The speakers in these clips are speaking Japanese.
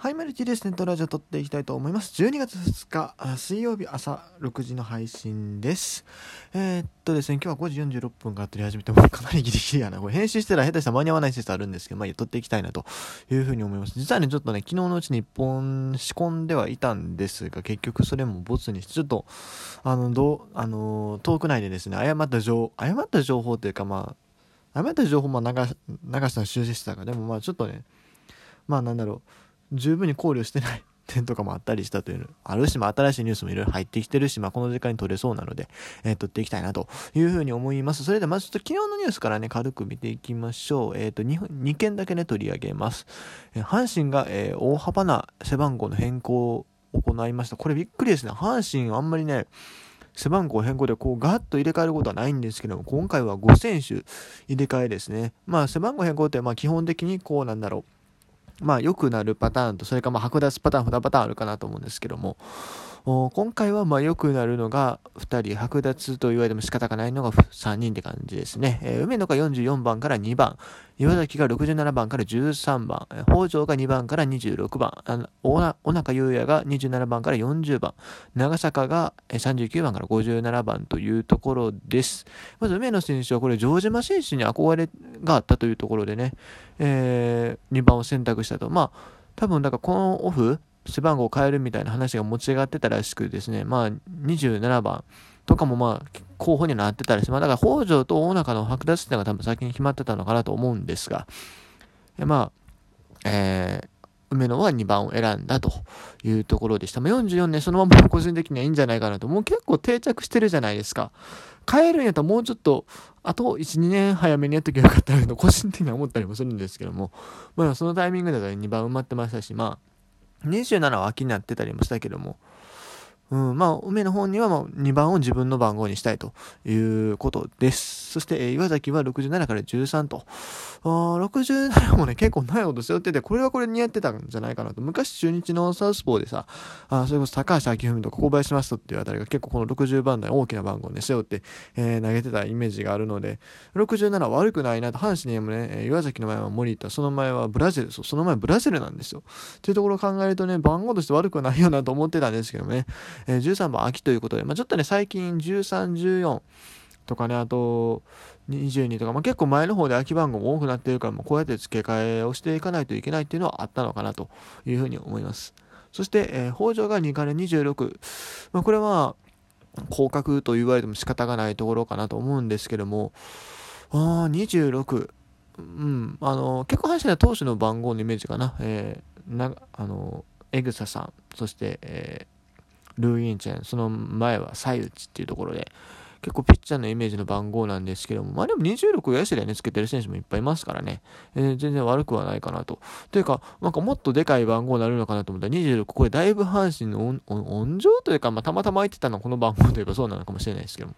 はい、マルチです。ネットラジオ撮っていきたいと思います。12月2日、水曜日朝6時の配信です。えー、っとですね、今日は5時46分から撮り始めて、もかなりギリギリやな。これ編集したら下手したら間に合わない説あるんですけど、まあ、撮っていきたいなというふうに思います。実はね、ちょっとね、昨日のうちに1本仕込んではいたんですが、結局それもボツにして、ちょっと、あの、どう、あの、トーク内でですね、誤った情、誤った情報というか、まあ、誤った情報も流流したの修正してたから、でもまあちょっとね、まあなんだろう、十分に考慮してない点とかもあったりしたというの、あるし、まあ、新しいニュースもいろいろ入ってきてるし、まあ、この時間に撮れそうなので、えー、撮っていきたいなというふうに思います。それで、まずちょっと昨日のニュースからね、軽く見ていきましょう。えっ、ー、と2、2件だけね、取り上げます。えー、阪神が、えー、大幅な背番号の変更を行いました。これびっくりですね。阪神あんまりね、背番号変更でこうガッと入れ替えることはないんですけども、今回は5選手入れ替えですね。まあ背番号変更ってまあ基本的にこうなんだろう。まあ良くなるパターンと、それからまあ剥奪パターン、2パターンあるかなと思うんですけども、今回はまあ良くなるのが2人、剥奪と言われても仕方がないのが3人って感じですね。えー、梅野が44番から2番、岩崎が67番から13番、北条が2番から26番、小中優也が27番から40番、長坂が39番から57番というところです。まず梅野選手はこれ城島選手に憧れがあったというところでね、えー、2番を選択したと。まあ、多分だからこのオフ、背番号を変えるみたいな話が持ち上がってたらしくですね、まあ、27番とかもまあ、候補にはなってたらしい。まあ、だから北条と大中の剥奪っていうのが多分先に決まってたのかなと思うんですが、まあ、えー、梅野は2番を選んだというところでした。まあ、44年そのまま個人的にはいいんじゃないかなと。もう結構定着してるじゃないですか。変えるんやったらもうちょっと、あと1、2年早めにやっときゃよかったなと個人的には思ったりもするんですけども、まあそのタイミングだと2番埋まってましたし、まあ、27は秋になってたりもしたけども、うん、まあ、梅の方には2番を自分の番号にしたいということです。そして、岩崎は67から13と。あ67もね、結構ないほど背負ってて、これはこれ似合ってたんじゃないかなと。昔中日のサウスポーでさ、あそれこそ高橋明文とか小林正人っていうあたりが結構この60番台大きな番号をね、背負って、えー、投げてたイメージがあるので、67は悪くないなと。阪神にもね、岩崎の前は森田、その前はブラジル、その前ブラジルなんですよ。っていうところを考えるとね、番号として悪くないよなと思ってたんですけどね。えー、13番秋ということで、まあ、ちょっとね、最近13、14とかね、あと22とか、まあ、結構前の方で空き番号も多くなっているから、もうこうやって付け替えをしていかないといけないっていうのはあったのかなというふうに思います。そして、えー、北条が2から26。まあ、これは、降格と言われても仕方がないところかなと思うんですけども、ああ、26。うん、あの、結構阪神は投手の番号のイメージかな。えー、な、あの、エグサさん、そして、えールーインチェン、その前はサイウチっていうところで、結構ピッチャーのイメージの番号なんですけども、まあでも26をヤシでね、つけてる選手もいっぱいいますからね、えー、全然悪くはないかなと。というか、なんかもっとでかい番号になるのかなと思ったら26、これだいぶ阪神の温情というか、まあたまたま空いてたのはこの番号というかそうなのかもしれないですけども、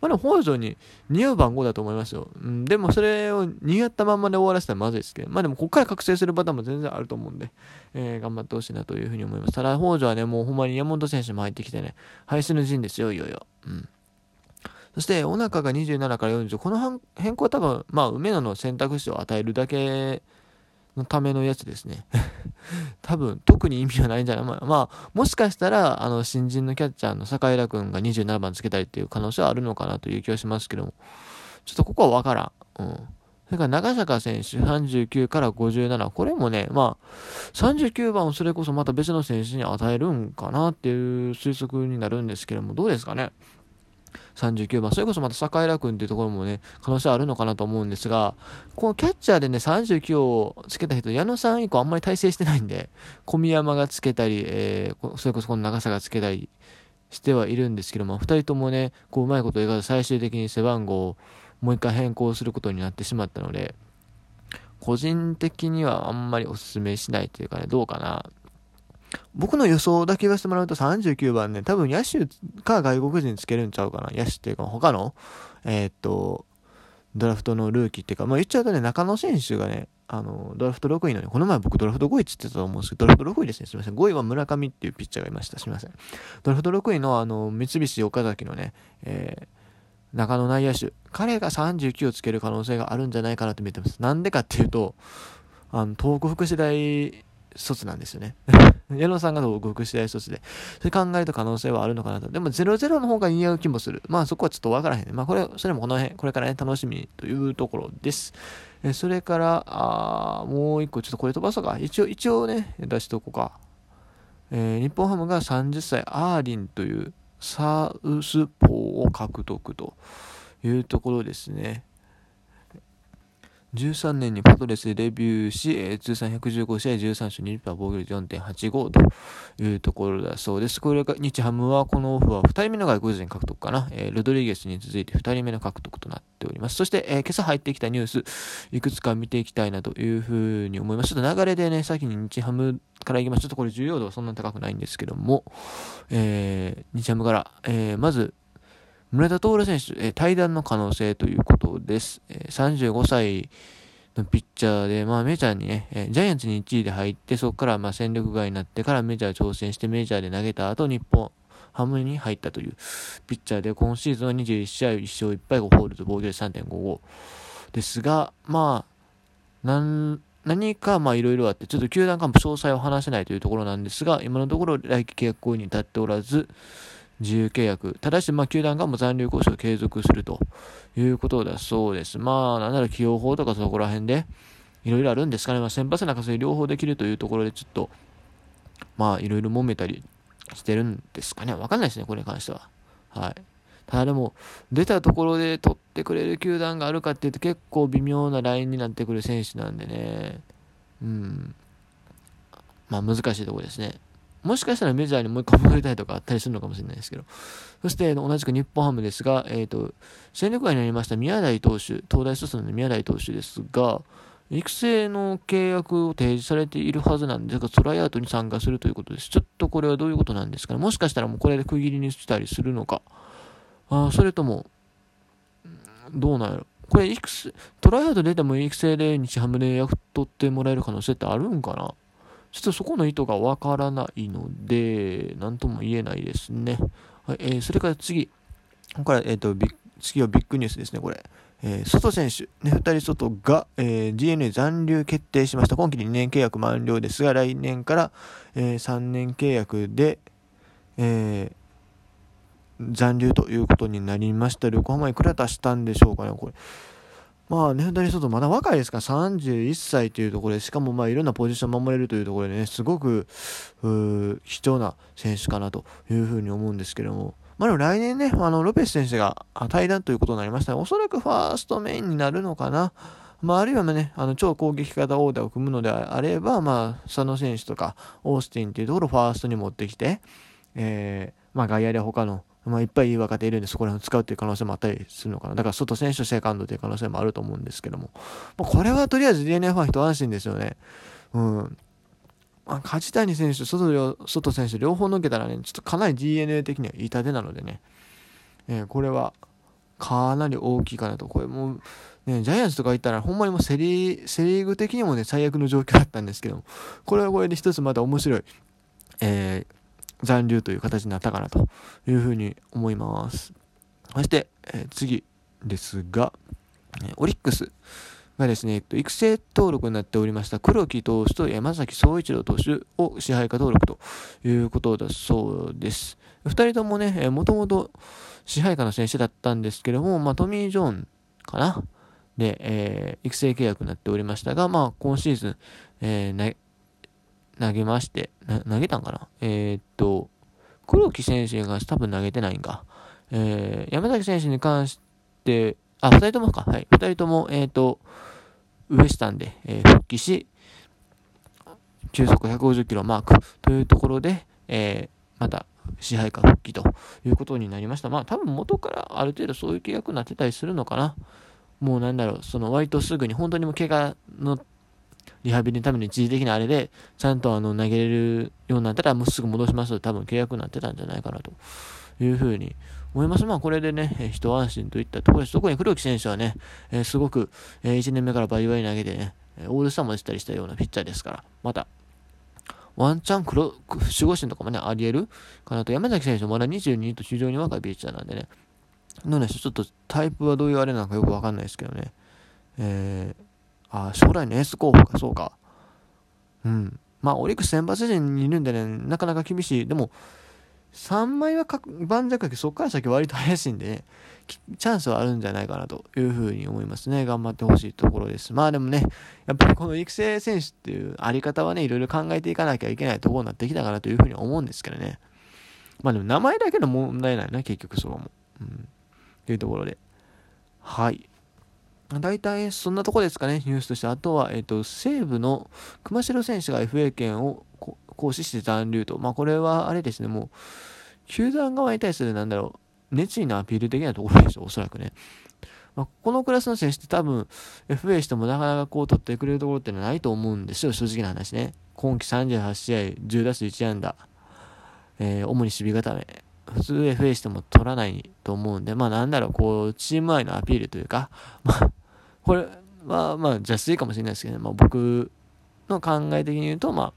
まあでも北条に似合う番号だと思いますよ。うん、でもそれを似合ったまんまで終わらせたらまずいですけど、まあでもここから覚醒するパターンも全然あると思うんで、えー、頑張ってほしいなというふうに思います。ただ北条はね、もうほんまに山本選手も入ってきてね、排出の陣ですよ、いよいよ。うん。そして、お腹が27から40。この変更は多分、まあ、梅野の選択肢を与えるだけのためのやつですね。多分、特に意味はないんじゃない？まあ、もしかしたら、あの、新人のキャッチャーの坂井君が27番つけたりっていう可能性はあるのかなという気はしますけども、ちょっとここはわからん。うん。それから長坂選手39から57。これもね、まあ、39番をそれこそまた別の選手に与えるんかなっていう推測になるんですけども、どうですかね？39番、それこそまた坂井君っていうところもね、可能性あるのかなと思うんですが、このキャッチャーでね、39をつけた人、矢野さん以降あんまり体制してないんで、小宮山がつけたり、えー、それこそこの長さがつけたりしてはいるんですけども、2人ともね、こううまいこと言い方最終的に背番号をもう一回変更することになってしまったので、個人的にはあんまりお勧めしないというかね、どうかな。僕の予想だけ言わせてもらうと39番ね、多分野手か外国人つけるんちゃうかな。野手っていうか他の、えー、っと、ドラフトのルーキーっていうか、まあ言っちゃうとね、中野選手がね、あの、ドラフト6位のね、この前僕ドラフト5位って言ってたと思うんですけど、ドラフト6位ですね。すみません。5位は村上っていうピッチャーがいました。すみません。ドラフト6位のあの、三菱岡崎のね、えー、中野内野手。彼が39をつける可能性があるんじゃないかなと見てます。なんでかっていうと、あの、東北福祉大卒なんですよね。矢野さんが合格次第卒で。それ考えると可能性はあるのかなと。でも00の方が似合う気もする。まあそこはちょっとわからへんね。まあこれ、それもこの辺、これからね、楽しみというところです。えそれから、あもう一個、ちょっとこれ飛ばそうか。一応、一応ね、出しとこうか。えー、日本ハムが30歳、アーリンというサウスポーを獲得というところですね。13年にパドレスでデビューし、えー、通算115試合13勝2敗防御率4.85というところだそうです。これが日ハムはこのオフは2人目の外国人獲得かな、えー、ロドリゲスに続いて2人目の獲得となっております。そして、えー、今朝入ってきたニュース、いくつか見ていきたいなというふうに思います。ちょっと流れでね、先に日ハムからいきます。ちょっとこれ重要度はそんなに高くないんですけども、えー、日ハムから、えー、まず、村田徹選手、えー、対談の可能性ということです。えー、35歳のピッチャーで、まあメジャーにね、えー、ジャイアンツに1位で入って、そこからまあ戦力外になってからメジャー挑戦してメジャーで投げた後、日本ハムに入ったというピッチャーで、今シーズンは21試合1勝1敗5ホールド防御率3.55ですが、まあ、なん何かまあいろいろあって、ちょっと球団幹部詳細を話せないというところなんですが、今のところ来季契約行為に至っておらず、自由契約。ただし、まあ、球団がも残留交渉を継続するということだそうです。まあ、なんなら起用法とかそこら辺で、いろいろあるんですかね。まあ、先発中継両方できるというところで、ちょっと、まあ、いろいろ揉めたりしてるんですかね。わかんないですね、これに関しては。はい。ただでも、出たところで取ってくれる球団があるかっていうと結構微妙なラインになってくる選手なんでね。うん。まあ難しいところですね。もしかしたらメジャーにもう一回戻りたいとかあったりするのかもしれないですけど。そして同じく日本ハムですが、えっ、ー、と、戦力外になりました宮台投手、東大卒の宮台投手ですが、育成の契約を提示されているはずなんですが、トライアウトに参加するということです。ちょっとこれはどういうことなんですかね。もしかしたらもうこれで区切りにしたりするのか。あそれとも、どうなんやろ。これ、育成、トライアウト出ても育成で日ハムで役取ってもらえる可能性ってあるんかなちょっとそこの意図がわからないので、なんとも言えないですね。はい、えー、それから次。ここから、えっ、ー、と、次はビッグニュースですね、これ。えー、外選手、ね、2人外が、えー、DNA 残留決定しました。今季2年契約満了ですが、来年から、えー、3年契約で、えー、残留ということになりました。横浜いくら出したんでしょうかね、これ。まあね、左外まだ若いですから、31歳というところで、しかもまあいろんなポジション守れるというところでね、すごく、貴重な選手かなというふうに思うんですけども、まあでも来年ね、あの、ロペス選手が対談ということになりましたおそらくファーストメインになるのかな。まあ、あるいはね、あの、超攻撃型オーダーを組むのであれば、まあ、佐野選手とか、オースティンっていうところをファーストに持ってきて、えー、まあ、外野で他のまあ、いっぱいいい若手いるんで、そこら辺を使うっていう可能性もあったりするのかな。だから、外選手セカンドという可能性もあると思うんですけども。まあ、これはとりあえず DNA ファン一安心ですよね。うん。まあ、梶谷選手、外外選手、両方抜けたらね、ちょっとかなり DNA 的には痛手なのでね、えー、これはかなり大きいかなと。これもう、ね、ジャイアンツとか行ったら、ほんまにもうセリセリーグ的にもね、最悪の状況だったんですけども、これはこれで一つまた面白い、えー、残留という形になったかなというふうに思います。そして、え、次ですが、えオリックスがですね、えっと、育成登録になっておりました黒木投手と山崎総一郎投手を支配下登録ということだそうです。二人ともね、もともと支配下の選手だったんですけども、まあ、トミー・ジョーンかなで、えー、育成契約になっておりましたが、まあ、今シーズン、えー、投げまして、投げたんかな？えー、っと、黒木選手が多分投げてないんか。えー、山崎選手に関して、あ、二人ともか。はい。二人とも、えー、っと、ウエスタンで、えー、復帰し、球速150キロマークというところで、えー、また支配下復帰ということになりました。まあ多分元からある程度そういう契約になってたりするのかな。もうなんだろう、その割とすぐに本当にも怪我のリハビリのために一時的なあれで、ちゃんとあの投げれるようになったら、もうすぐ戻しますと多分契約になってたんじゃないかなというふうに思います。まあこれでね、え一安心といったところです。特に黒木選手はね、えー、すごく、えー、1年目からバリバリ投げてね、オールスターもしたりしたようなピッチャーですから、また、ワンチャン黒、守護神とかもね、あり得るかなと。山崎選手まだ22と非常に若いピッチャーなんでね。のね、ちょっとタイプはどういうあれなのかよくわかんないですけどね。えー、あ、将来のエース候補か、そうか。うん。まあ、オリックス先発陣にいるんでね、なかなか厳しい。でも、3枚は盤石だけ、そこから先割と怪しいんでね、チャンスはあるんじゃないかなというふうに思いますね。頑張ってほしいところです。まあでもね、やっぱりこの育成選手っていうあり方はね、いろいろ考えていかなきゃいけないところになってきたかなというふうに思うんですけどね。まあでも名前だけの問題ないな、結局そこも。うん。というところで。はい。大体そんなとこですかね、ニュースとして。あとは、えっ、ー、と、西武の熊代選手が FA 権を行使して残留と。まあこれはあれですね、もう、球団側に対するなんだろう、熱意のアピール的なところでしょ、おそらくね。まあ、このクラスの選手って多分 FA してもなかなかこう取ってくれるところってのはないと思うんですよ、正直な話ね。今季38試合、10打数1安打、えー、主に守備固め。普通 FA しても取らないと思うんで、まあなんだろう、こう、チーム愛のアピールというか、まあ、これはまあ邪推かもしれないですけど、ね、まあ僕の考え的に言うと、まあ、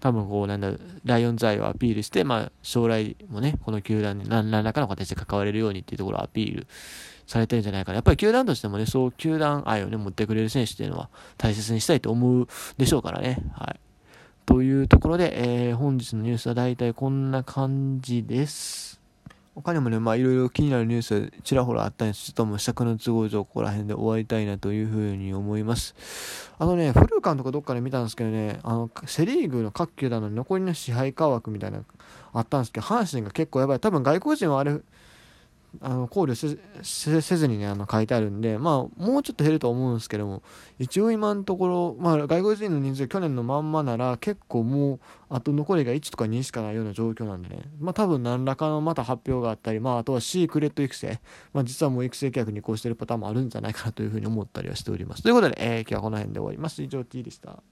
多分こう、なんだ、ライオンズ愛をアピールして、まあ、将来もね、この球団に何らかの形で関われるようにっていうところをアピールされてるんじゃないかな。やっぱり球団としてもね、そう球団愛をね、持ってくれる選手っていうのは大切にしたいと思うでしょうからね。はい。というところで、えー、本日のニュースは大体こんな感じです。他にもね、まあいろいろ気になるニュースちらほらあったんです。ちょっとも尺の都合上ここら辺で終わりたいなというふうに思います。あのね、フルカンとかどっかで見たんですけどね、あの、セリーグの各球団の残りの支配化枠みたいなあったんですけど、阪神が結構やばい。多分外国人はあれ、あの考慮せずにね、あの書いてあるんで、まあ、もうちょっと減ると思うんですけども、一応今のところ、まあ、外国人の人数去年のまんまなら、結構もう、あと残りが1とか2しかないような状況なんでね、まあ、多分何らかのまた発表があったり、まあ、あとはシークレット育成、まあ、実はもう育成契約に移行してるパターンもあるんじゃないかなというふうに思ったりはしております。ということで、えー、今日はこの辺で終わります。以上、T でした。